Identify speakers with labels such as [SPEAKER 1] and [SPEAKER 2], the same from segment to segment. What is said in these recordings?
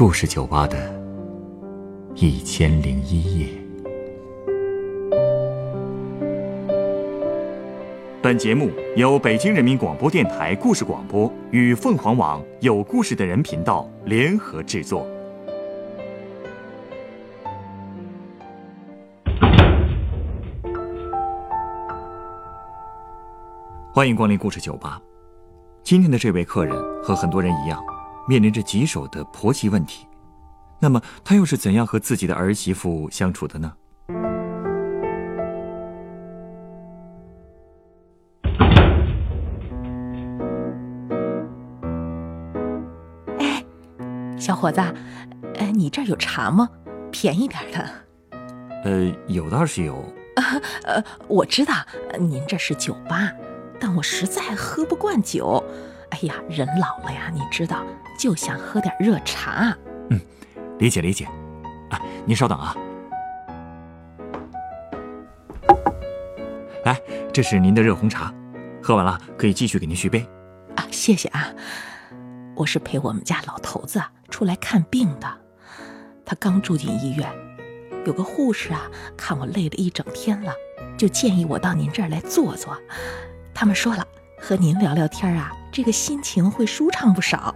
[SPEAKER 1] 故事酒吧的一千零一夜。本节目由北京人民广播电台故事广播与凤凰网有故事的人频道联合制作。欢迎光临故事酒吧。今天的这位客人和很多人一样，面临着棘手的婆媳问题。那么，他又是怎样和自己的儿媳妇相处的呢？
[SPEAKER 2] 哎，小伙子，呃，你这儿有茶吗？便宜点的。
[SPEAKER 1] 呃，有倒是有。
[SPEAKER 2] 呃，我知道您这是酒吧。但我实在喝不惯酒，哎呀，人老了呀，你知道，就想喝点热茶。
[SPEAKER 1] 嗯，理解理解。啊，您稍等啊。来，这是您的热红茶，喝完了可以继续给您续杯。
[SPEAKER 2] 啊，谢谢啊。我是陪我们家老头子出来看病的，他刚住进医院，有个护士啊，看我累了一整天了，就建议我到您这儿来坐坐。他们说了，和您聊聊天啊，这个心情会舒畅不少。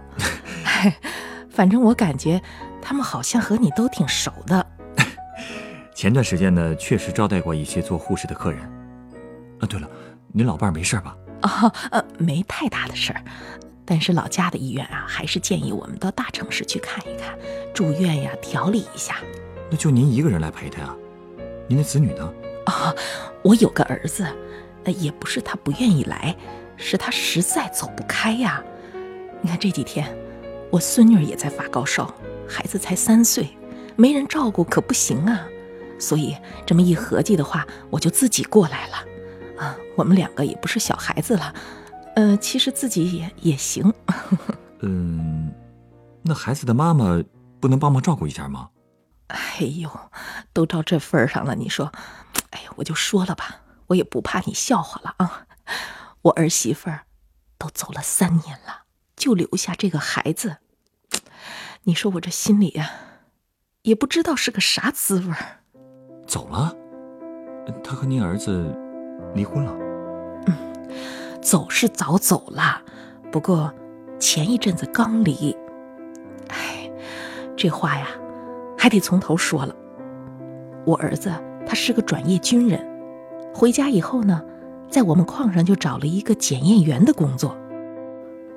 [SPEAKER 2] 反正我感觉他们好像和你都挺熟的。
[SPEAKER 1] 前段时间呢，确实招待过一些做护士的客人。啊，对了，您老伴儿没事吧？
[SPEAKER 2] 哦，呃，没太大的事儿，但是老家的医院啊，还是建议我们到大城市去看一看，住院呀，调理一下。
[SPEAKER 1] 那就您一个人来陪他呀？您的子女呢？
[SPEAKER 2] 啊，我有个儿子。也不是他不愿意来，是他实在走不开呀。你看这几天，我孙女也在发高烧，孩子才三岁，没人照顾可不行啊。所以这么一合计的话，我就自己过来了。啊，我们两个也不是小孩子了，呃，其实自己也也行。
[SPEAKER 1] 嗯，那孩子的妈妈不能帮忙照顾一下吗？
[SPEAKER 2] 哎呦，都到这份儿上了，你说，哎呀，我就说了吧。我也不怕你笑话了啊！我儿媳妇儿都走了三年了，就留下这个孩子。你说我这心里呀，也不知道是个啥滋味儿。
[SPEAKER 1] 走了？他和您儿子离婚了？
[SPEAKER 2] 嗯，走是早走了，不过前一阵子刚离。哎，这话呀，还得从头说了。我儿子他是个转业军人。回家以后呢，在我们矿上就找了一个检验员的工作。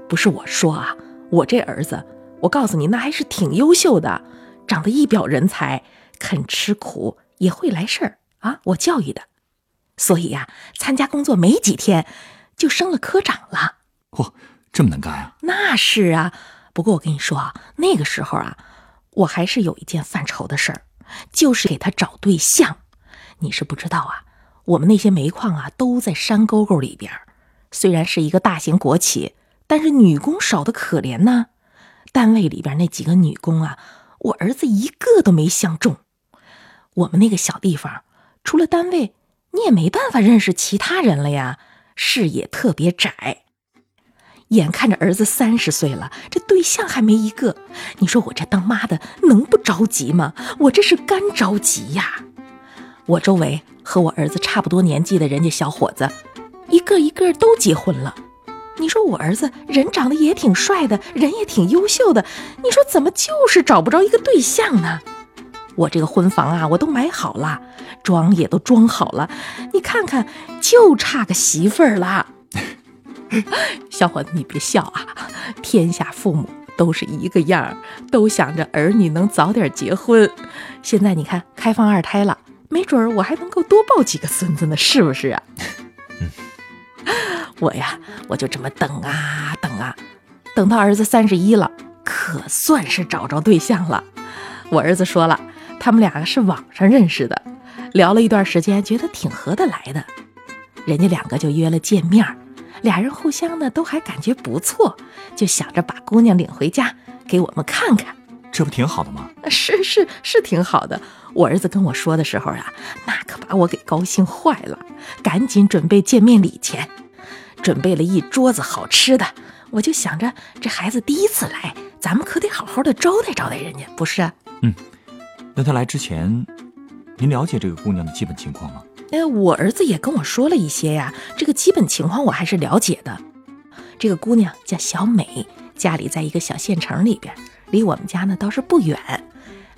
[SPEAKER 2] 不是我说啊，我这儿子，我告诉你，那还是挺优秀的，长得一表人才，肯吃苦，也会来事儿啊。我教育的，所以呀，参加工作没几天，就升了科长了。
[SPEAKER 1] 嚯，这么能干啊？
[SPEAKER 2] 那是啊。不过我跟你说啊，那个时候啊，我还是有一件犯愁的事儿，就是给他找对象。你是不知道啊。我们那些煤矿啊，都在山沟沟里边。虽然是一个大型国企，但是女工少的可怜呢。单位里边那几个女工啊，我儿子一个都没相中。我们那个小地方，除了单位，你也没办法认识其他人了呀，视野特别窄。眼看着儿子三十岁了，这对象还没一个，你说我这当妈的能不着急吗？我这是干着急呀！我周围和我儿子差不多年纪的人家小伙子，一个一个都结婚了。你说我儿子人长得也挺帅的，人也挺优秀的，你说怎么就是找不着一个对象呢？我这个婚房啊，我都买好了，装也都装好了，你看看，就差个媳妇儿了。小伙子，你别笑啊，天下父母都是一个样儿，都想着儿女能早点结婚。现在你看，开放二胎了。没准儿我还能够多抱几个孙子呢，是不是啊？我呀，我就这么等啊等啊，等到儿子三十一了，可算是找着对象了。我儿子说了，他们两个是网上认识的，聊了一段时间，觉得挺合得来的，人家两个就约了见面俩人互相呢都还感觉不错，就想着把姑娘领回家给我们看看。
[SPEAKER 1] 这不挺好的吗？
[SPEAKER 2] 是是是挺好的。我儿子跟我说的时候啊，那可把我给高兴坏了，赶紧准备见面礼钱，准备了一桌子好吃的。我就想着这孩子第一次来，咱们可得好好的招待招待人家，不是？
[SPEAKER 1] 嗯，那他来之前，您了解这个姑娘的基本情况吗？
[SPEAKER 2] 哎，我儿子也跟我说了一些呀，这个基本情况我还是了解的。这个姑娘叫小美，家里在一个小县城里边，离我们家呢倒是不远。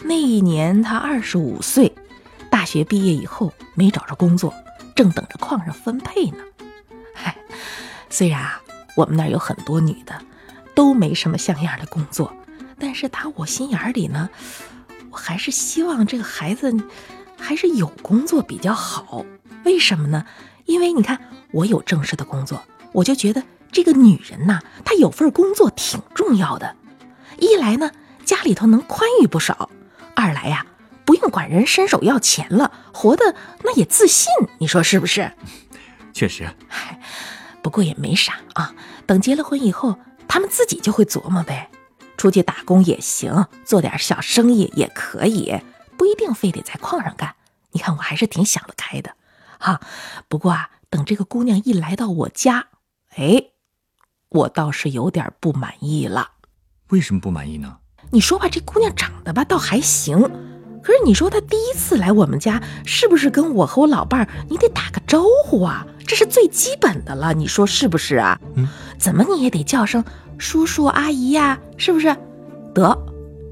[SPEAKER 2] 那一年他二十五岁，大学毕业以后没找着工作，正等着矿上分配呢。嗨，虽然啊，我们那儿有很多女的，都没什么像样的工作，但是打我心眼里呢，我还是希望这个孩子还是有工作比较好。为什么呢？因为你看我有正式的工作，我就觉得这个女人呐，她有份工作挺重要的。一来呢，家里头能宽裕不少；二来呀，不用管人伸手要钱了，活的那也自信。你说是不是？
[SPEAKER 1] 确实，
[SPEAKER 2] 嗨，不过也没啥啊。等结了婚以后，他们自己就会琢磨呗，出去打工也行，做点小生意也可以，不一定非得在矿上干。你看，我还是挺想得开的，哈。不过啊，等这个姑娘一来到我家，哎，我倒是有点不满意了。
[SPEAKER 1] 为什么不满意呢？
[SPEAKER 2] 你说吧，这姑娘长得吧倒还行，可是你说她第一次来我们家，是不是跟我和我老伴儿，你得打个招呼啊？这是最基本的了，你说是不是啊？
[SPEAKER 1] 嗯，
[SPEAKER 2] 怎么你也得叫声叔叔阿姨呀，是不是？得，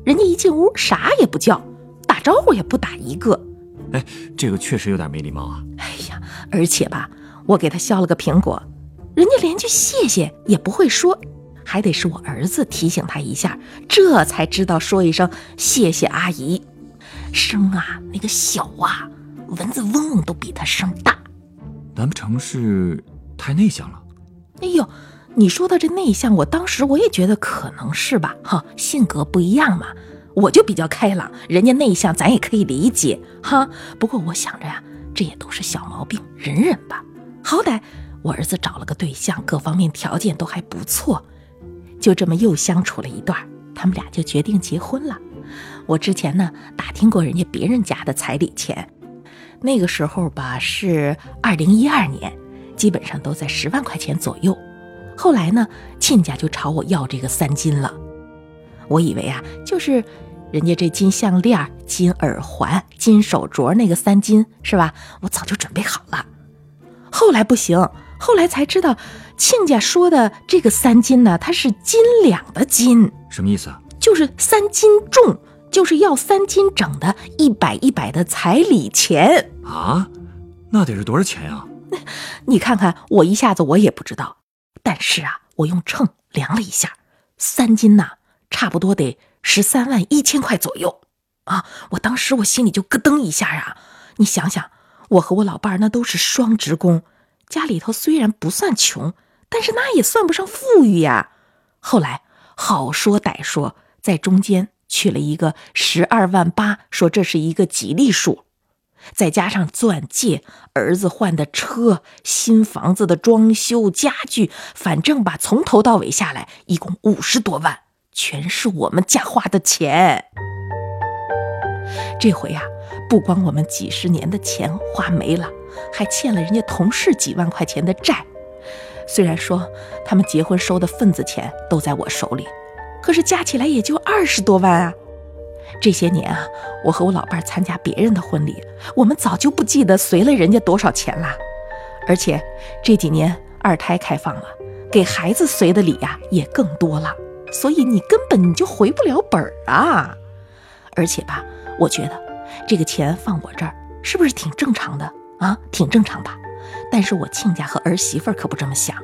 [SPEAKER 2] 人家一进屋啥也不叫，打招呼也不打一个。
[SPEAKER 1] 哎，这个确实有点没礼貌啊。
[SPEAKER 2] 哎呀，而且吧，我给她削了个苹果，人家连句谢谢也不会说，还得是我儿子提醒他一下，这才知道说一声谢谢阿姨。声啊，那个小啊，蚊子嗡嗡都比他声大。
[SPEAKER 1] 难不成是太内向了？
[SPEAKER 2] 哎呦，你说的这内向，我当时我也觉得可能是吧，哈，性格不一样嘛。我就比较开朗，人家内向，咱也可以理解哈。不过我想着呀，这也都是小毛病，忍忍吧。好歹我儿子找了个对象，各方面条件都还不错，就这么又相处了一段，他们俩就决定结婚了。我之前呢打听过人家别人家的彩礼钱，那个时候吧是二零一二年，基本上都在十万块钱左右。后来呢，亲家就朝我要这个三金了。我以为啊，就是人家这金项链、金耳环、金手镯那个三金是吧？我早就准备好了。后来不行，后来才知道，亲家说的这个三斤呢，它是斤两的斤，
[SPEAKER 1] 什么意思啊？
[SPEAKER 2] 就是三斤重，就是要三斤整的，一百一百的彩礼钱。
[SPEAKER 1] 啊，那得是多少钱呀？
[SPEAKER 2] 你看看，我一下子我也不知道，但是啊，我用秤量了一下，三斤呐、差不多得十三万一千块左右啊！我当时我心里就咯噔一下啊！你想想，我和我老伴儿那都是双职工，家里头虽然不算穷，但是那也算不上富裕呀。后来好说歹说，在中间取了一个十二万八，说这是一个吉利数。再加上钻戒、儿子换的车、新房子的装修、家具，反正吧，从头到尾下来，一共五十多万，全是我们家花的钱。这回呀、不光我们几十年的钱花没了，还欠了人家同事几万块钱的债。虽然说他们结婚收的份子钱都在我手里，可是加起来也就二十多万啊。这些年啊，我和我老伴参加别人的婚礼，我们早就不记得随了人家多少钱啦。而且这几年二胎开放了，给孩子随的礼呀、也更多了，所以你根本你就回不了本儿啊。而且吧，我觉得这个钱放我这儿是不是挺正常的啊？挺正常吧。但是我亲家和儿媳妇可不这么想。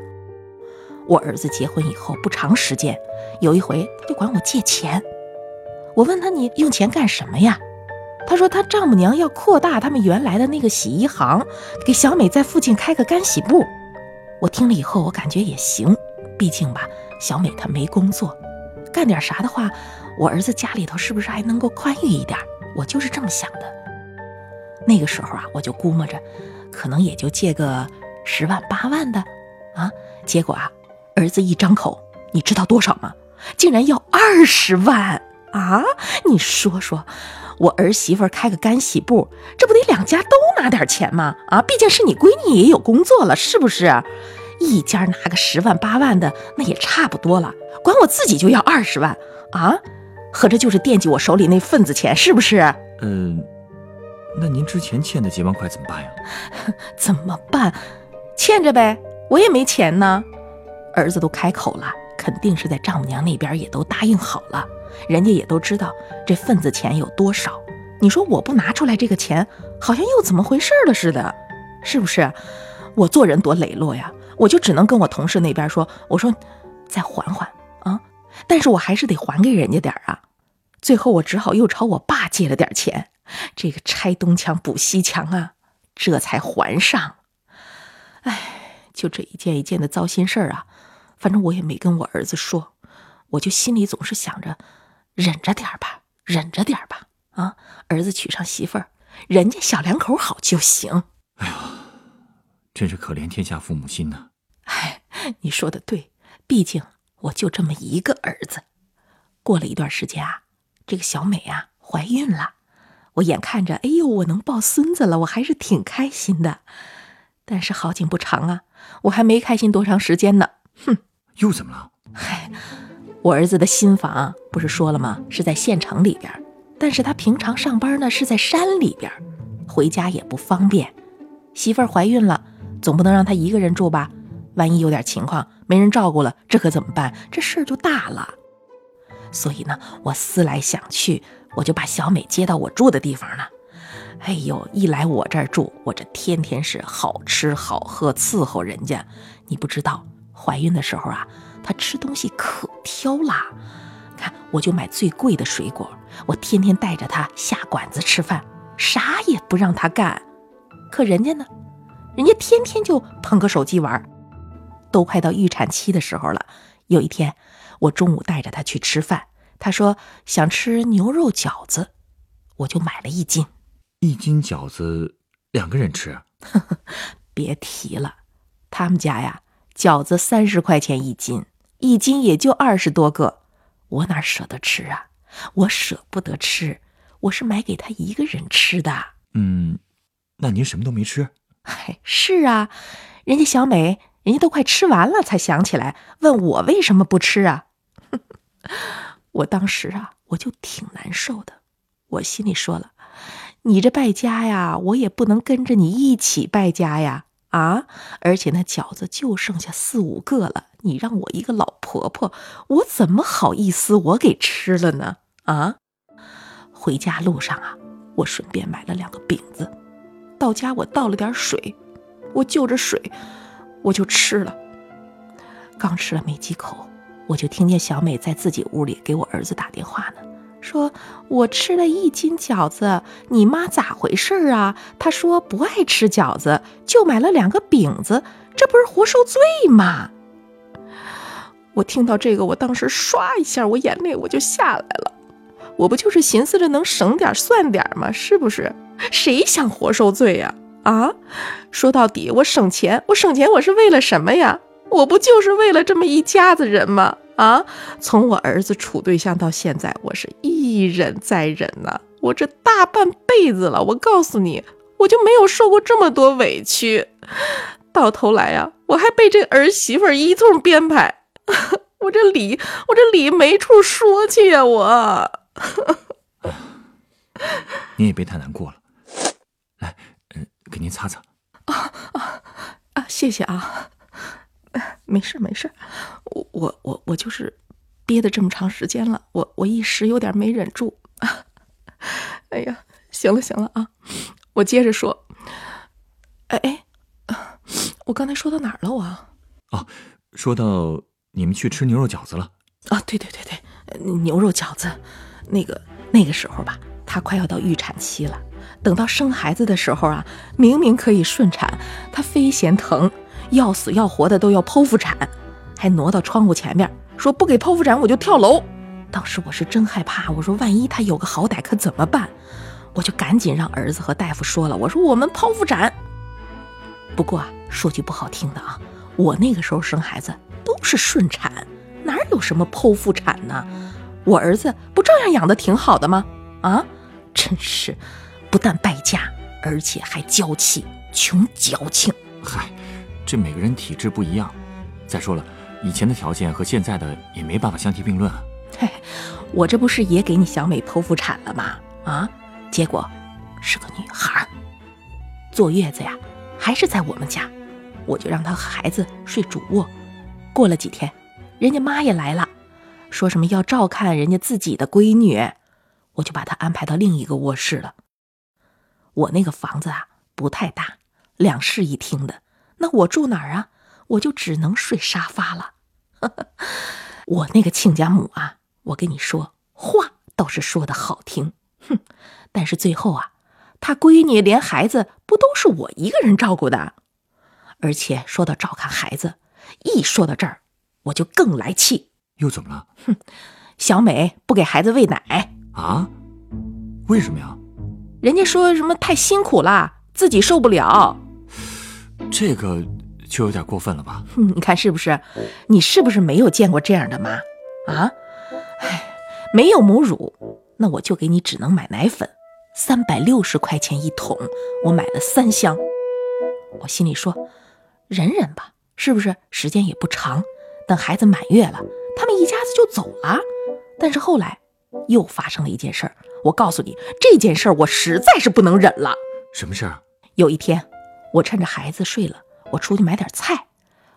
[SPEAKER 2] 我儿子结婚以后不长时间，有一回他就管我借钱。我问他你用钱干什么呀？他说他丈母娘要扩大他们原来的那个洗衣行，给小美在附近开个干洗部。我听了以后，我感觉也行，毕竟吧，小美她没工作，干点啥的话，我儿子家里头是不是还能够宽裕一点？我就是这么想的。那个时候啊，我就估摸着，可能也就借个十万八万的，啊，结果啊，儿子一张口，你知道多少吗？竟然要二十万啊！你说说，我儿媳妇开个干洗部，这不得两家都拿点钱吗？啊，毕竟是你闺女也有工作了，是不是？一家拿个十万八万的，那也差不多了。管我自己就要二十万啊？合着就是惦记我手里那份子钱，是不是？
[SPEAKER 1] 嗯，那您之前欠的几万块怎么办呀？
[SPEAKER 2] 怎么办？欠着呗，我也没钱呢。儿子都开口了，肯定是在丈母娘那边也都答应好了，人家也都知道这份子钱有多少。你说我不拿出来这个钱，好像又怎么回事了似的，是不是？我做人多磊落呀，我就只能跟我同事那边说，我说再缓缓啊，但是我还是得还给人家点啊。最后我只好又朝我爸借了点钱，这个拆东墙补西墙啊，这才还上。哎，就这一件一件的糟心事儿啊，反正我也没跟我儿子说，我就心里总是想着，忍着点吧，忍着点吧。啊，儿子娶上媳妇儿，人家小两口好就行。
[SPEAKER 1] 哎呀，真是可怜天下父母心呐！
[SPEAKER 2] 哎，你说的对，毕竟我就这么一个儿子。过了一段时间啊，这个小美啊怀孕了，我眼看着，哎呦，我能抱孙子了，我还是挺开心的。但是好景不长啊，我还没开心多长时间呢。哼，
[SPEAKER 1] 又怎么了？
[SPEAKER 2] 嗨，我儿子的新房不是说了吗？是在县城里边。但是他平常上班呢是在山里边，回家也不方便。媳妇儿怀孕了，总不能让他一个人住吧？万一有点情况，没人照顾了，这可怎么办？这事儿就大了。所以呢，我思来想去，我就把小美接到我住的地方了。哎呦，一来我这儿住，我这天天是好吃好喝伺候人家。你不知道，怀孕的时候啊，她吃东西可挑啦。看，我就买最贵的水果，我天天带着她下馆子吃饭，啥也不让她干。可人家呢，人家天天就捧个手机玩。都快到预产期的时候了，有一天我中午带着他去吃饭，他说想吃牛肉饺子，我就买了一斤。
[SPEAKER 1] 一斤饺子两个人吃？
[SPEAKER 2] 别提了，他们家呀，饺子三十块钱一斤，一斤也就二十多个。我哪舍得吃啊？我舍不得吃，我是买给他一个人吃的。
[SPEAKER 1] 嗯，那您什么都没吃？
[SPEAKER 2] 嗨，是啊，人家小美，人家都快吃完了才想起来问我为什么不吃啊？我当时啊，我就挺难受的，我心里说了，你这败家呀，我也不能跟着你一起败家呀。啊！而且那饺子就剩下四五个了，你让我一个老婆婆，我怎么好意思我给吃了呢？啊！回家路上啊，我顺便买了两个饼子，到家我倒了点水，我就着水，我就吃了。刚吃了没几口，我就听见小美在自己屋里给我儿子打电话呢。说我吃了一斤饺子，你妈咋回事啊？她说不爱吃饺子，就买了两个饼子，这不是活受罪吗？我听到这个，我当时唰一下，我眼泪我就下来了。我不就是寻思着能省点算点吗？是不是？谁想活受罪呀？啊说到底，我省钱，我省钱，我是为了什么呀？我不就是为了这么一家子人吗？啊！从我儿子处对象到现在，我是一忍再忍呐。我这大半辈子了，我告诉你，我就没有受过这么多委屈。到头来呀，我还被这儿媳妇一通编排，我这理，我这理没处说去呀！我，
[SPEAKER 1] 你也别太难过了。给您擦擦。
[SPEAKER 2] 啊啊啊！谢谢啊。没事没事，我我我我就是憋的这么长时间了，我我一时有点没忍住。哎呀，行了行了啊，我接着说。哎哎，我刚才说到哪儿了？我
[SPEAKER 1] 哦，说到你们去吃牛肉饺子了。
[SPEAKER 2] 啊，对对对对，牛肉饺子，那个那个时候吧，她快要到预产期了，等到生孩子的时候啊，明明可以顺产，她非嫌疼。要死要活的都要剖腹产，还挪到窗户前面说不给剖腹产我就跳楼。当时我是真害怕，我说万一他有个好歹可怎么办？我就赶紧让儿子和大夫说了，我说我们剖腹产。不过啊，说句不好听的啊，我那个时候生孩子都是顺产，哪有什么剖腹产呢？我儿子不照样养的挺好的吗？啊，真是不但败家，而且还娇气，穷矫情。
[SPEAKER 1] 嗨。这每个人体质不一样。再说了，以前的条件和现在的也没办法相提并论啊。
[SPEAKER 2] 嘿，我这不是也给你小美剖腹产了吗？啊，结果是个女孩，坐月子呀，还是在我们家，我就让她和孩子睡主卧。过了几天，人家妈也来了，说什么要照看人家自己的闺女，我就把她安排到另一个卧室了。我那个房子啊不太大，两室一厅的，那我住哪儿啊？我就只能睡沙发了。我那个亲家母啊，我跟你说话倒是说的好听，哼，但是最后啊，她闺女连孩子不都是我一个人照顾的？而且说到照看孩子，一说到这儿，我就更来气。
[SPEAKER 1] 又怎么了？
[SPEAKER 2] 哼，小美不给孩子喂奶
[SPEAKER 1] 啊？为什么呀？
[SPEAKER 2] 人家说什么太辛苦了，自己受不了。
[SPEAKER 1] 这个。就有点过分了吧？
[SPEAKER 2] 你看是不是？你是不是没有见过这样的妈啊？哎，没有母乳，那我就给你只能买奶粉，三百六十块钱一桶，我买了三箱。我心里说，忍忍吧，是不是？时间也不长，等孩子满月了，他们一家子就走了。但是后来又发生了一件事儿，我告诉你，这件事儿我实在是不能忍了。
[SPEAKER 1] 什么事儿？
[SPEAKER 2] 有一天，我趁着孩子睡了。我出去买点菜，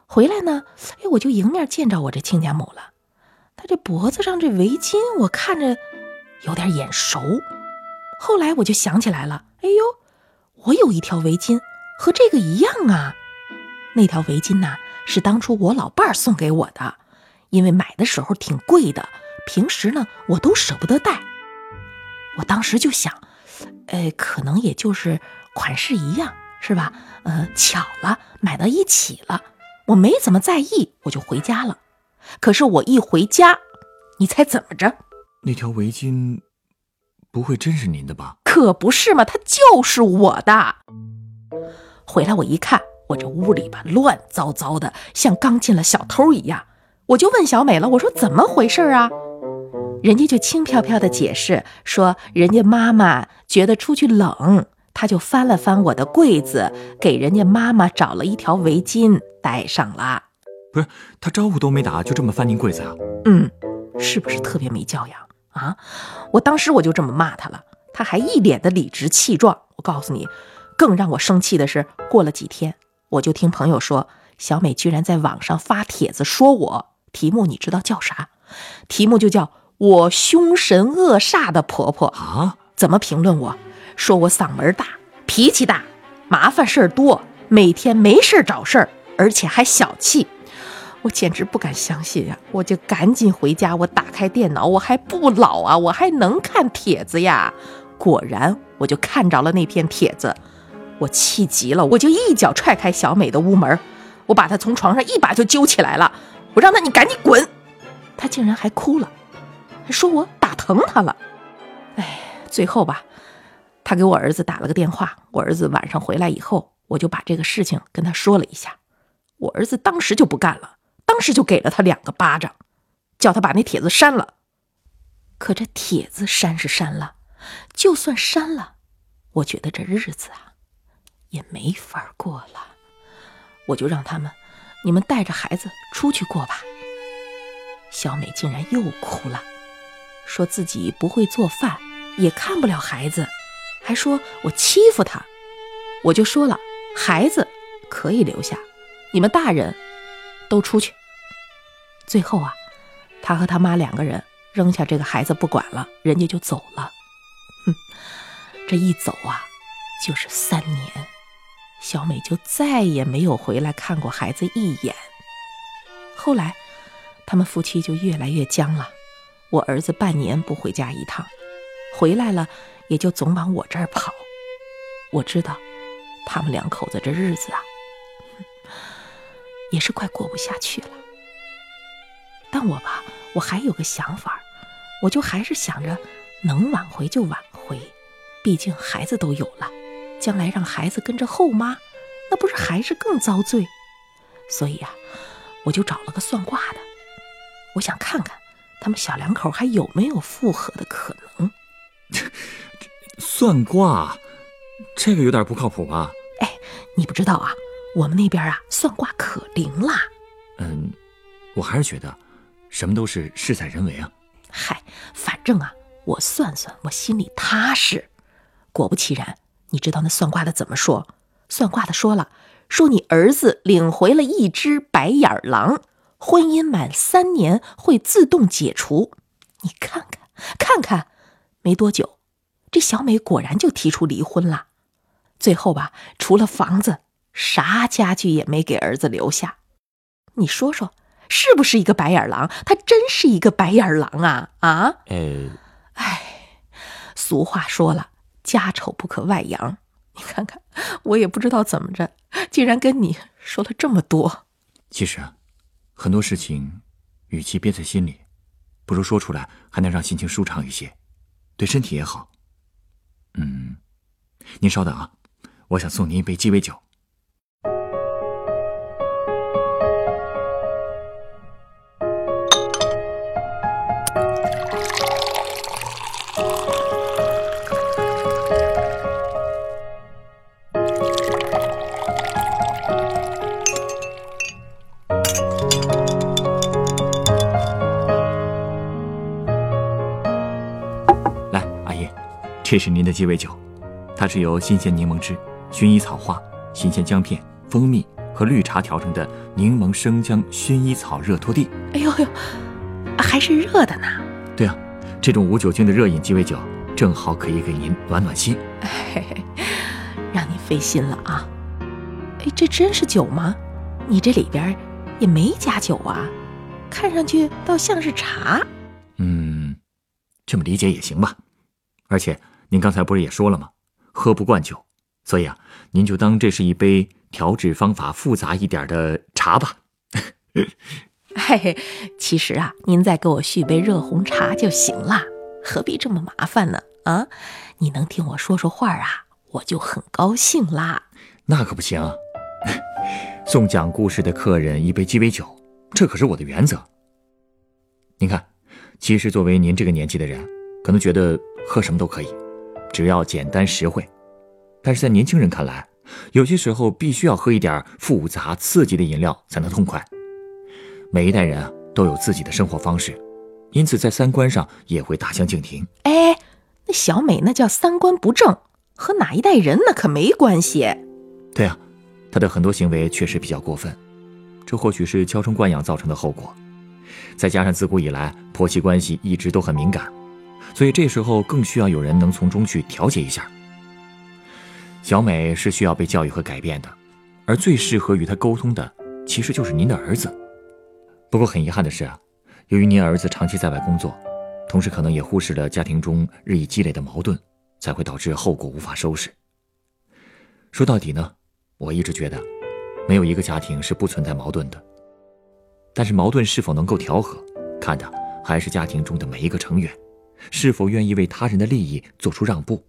[SPEAKER 2] 回来呢，哎，我就迎面见着我这亲家母了。她这脖子上这围巾，我看着有点眼熟。后来我就想起来了，哎呦，我有一条围巾和这个一样啊。那条围巾呢，是当初我老伴儿送给我的，因为买的时候挺贵的，平时呢我都舍不得戴。我当时就想，呃，可能也就是款式一样。是吧？呃，巧了，买到一起了。我没怎么在意，我就回家了。可是我一回家，你猜怎么着？
[SPEAKER 1] 那条围巾不会真是您的吧？
[SPEAKER 2] 可不是嘛，它就是我的。回来我一看，我这屋里吧乱糟糟的，像刚进了小偷一样。我就问小美了，我说怎么回事啊？人家就轻飘飘的解释说，人家妈妈觉得出去冷。她就翻了翻我的柜子，给人家妈妈找了一条围巾戴上了。
[SPEAKER 1] 不是他招呼都没打，就这么翻您柜子啊？
[SPEAKER 2] 嗯，是不是特别没教养啊？我当时我就这么骂他了，他还一脸的理直气壮。我告诉你，更让我生气的是，过了几天，我就听朋友说，小美居然在网上发帖子说我，题目你知道叫啥？题目就叫我凶神恶煞的婆婆
[SPEAKER 1] 啊？
[SPEAKER 2] 怎么评论我？说我嗓门大，脾气大，麻烦事儿多，每天没事儿找事儿，而且还小气，我简直不敢相信呀！我就赶紧回家，我打开电脑，我还不老啊，我还能看帖子呀。果然，我就看着了那篇帖子，我气急了，我就一脚踹开小美的屋门，我把她从床上一把就揪起来了，我让她你赶紧滚，她竟然还哭了，还还说我打疼他了。哎，最后吧。他给我儿子打了个电话，我儿子晚上回来以后，我就把这个事情跟他说了一下。我儿子当时就不干了，当时就给了他两个巴掌，叫他把那帖子删了。可这帖子删是删了，就算删了，我觉得这日子啊也没法过了。我就让他们，你们带着孩子出去过吧。小美竟然又哭了，说自己不会做饭，也看不了孩子。还说我欺负他，我就说了，孩子可以留下，你们大人都出去。最后啊，他和他妈两个人扔下这个孩子不管了，人家就走了。哼，这一走啊，就是三年，小美就再也没有回来看过孩子一眼。后来，他们夫妻就越来越僵了。我儿子半年不回家一趟，回来了。也就总往我这儿跑，我知道，他们两口子这日子啊，也是快过不下去了。但我吧，我还有个想法，我就还是想着能挽回就挽回，毕竟孩子都有了，将来让孩子跟着后妈，那不是还是更遭罪？所以啊，我就找了个算卦的，我想看看他们小两口还有没有复合的可能。
[SPEAKER 1] 算卦，这个有点不靠谱吧？
[SPEAKER 2] 哎，你不知道啊，我们那边啊，算卦可灵啦。
[SPEAKER 1] 嗯，我还是觉得，什么都是事在人为啊。
[SPEAKER 2] 嗨，反正啊，我算算，我心里踏实。果不其然，你知道那算卦的怎么说？算卦的说了，说你儿子领回了一只白眼狼，婚姻满三年会自动解除。你看看，看看，没多久，这小美果然就提出离婚了。最后吧，除了房子，啥家具也没给儿子留下。你说说，是不是一个白眼狼？他真是一个白眼狼啊！啊？
[SPEAKER 1] 呃，
[SPEAKER 2] 唉，俗话说了，家丑不可外扬。你看看，我也不知道怎么着，竟然跟你说了这么多。
[SPEAKER 1] 其实啊，很多事情，与其憋在心里，不如说出来，还能让心情舒畅一些，对身体也好。嗯，您稍等啊，我想送您一杯鸡尾酒。这是您的鸡尾酒，它是由新鲜柠檬汁、薰衣草花、新鲜姜片、蜂蜜和绿茶调成的柠檬生姜薰衣草热拖地。
[SPEAKER 2] 哎呦呦，还是热的呢！
[SPEAKER 1] 对啊，这种无酒精的热饮鸡尾酒，正好可以给您暖暖心。
[SPEAKER 2] 让你费心了啊！哎，这真是酒吗？你这里边也没加酒啊，看上去倒像是茶。
[SPEAKER 1] 嗯，这么理解也行吧。而且您刚才不是也说了吗？喝不惯酒，所以啊，您就当这是一杯调制方法复杂一点的茶吧。
[SPEAKER 2] 嘿嘿，其实啊，您再给我续杯热红茶就行了，何必这么麻烦呢？啊，你能听我说说话啊，我就很高兴啦。
[SPEAKER 1] 那可不行，送讲故事的客人一杯鸡尾酒，这可是我的原则。您看，其实作为您这个年纪的人，可能觉得喝什么都可以，只要简单实惠。但是在年轻人看来，有些时候必须要喝一点复杂刺激的饮料才能痛快。每一代人啊都有自己的生活方式，因此在三观上也会大相径庭。
[SPEAKER 2] 哎，那小美那叫三观不正，和哪一代人那可没关系。
[SPEAKER 1] 对啊，她的很多行为确实比较过分，这或许是娇生惯养造成的后果。再加上自古以来婆媳关系一直都很敏感，所以这时候更需要有人能从中去调节一下。小美是需要被教育和改变的，而最适合与她沟通的，其实就是您的儿子。不过很遗憾的是啊，由于您儿子长期在外工作，同时可能也忽视了家庭中日益积累的矛盾，才会导致后果无法收拾。说到底呢，我一直觉得，没有一个家庭是不存在矛盾的。但是矛盾是否能够调和，看的还是家庭中的每一个成员，是否愿意为他人的利益做出让步。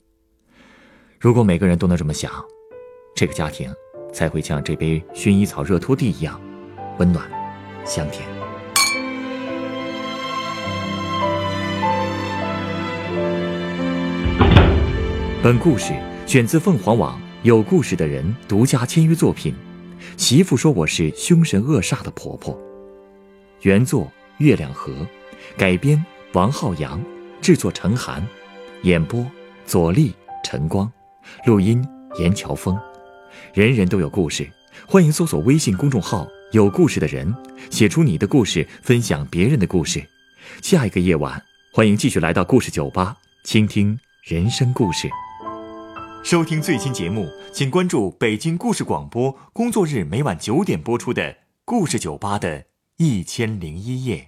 [SPEAKER 1] 如果每个人都能这么想，这个家庭才会像这杯薰衣草热拖地一样，温暖香甜。本故事选自凤凰网有故事的人独家签约作品，《媳妇说我是凶神恶煞的婆婆》。原作月亮河，改编王浩洋，制作陈寒，演播左立、陈光，录音严乔峰。人人都有故事，欢迎搜索微信公众号“有故事的人”，写出你的故事，分享别人的故事。下一个夜晚，欢迎继续来到故事酒吧，倾听人生故事。收听最新节目，请关注北京故事广播，工作日每晚九点播出的《故事酒吧》的一千零一夜。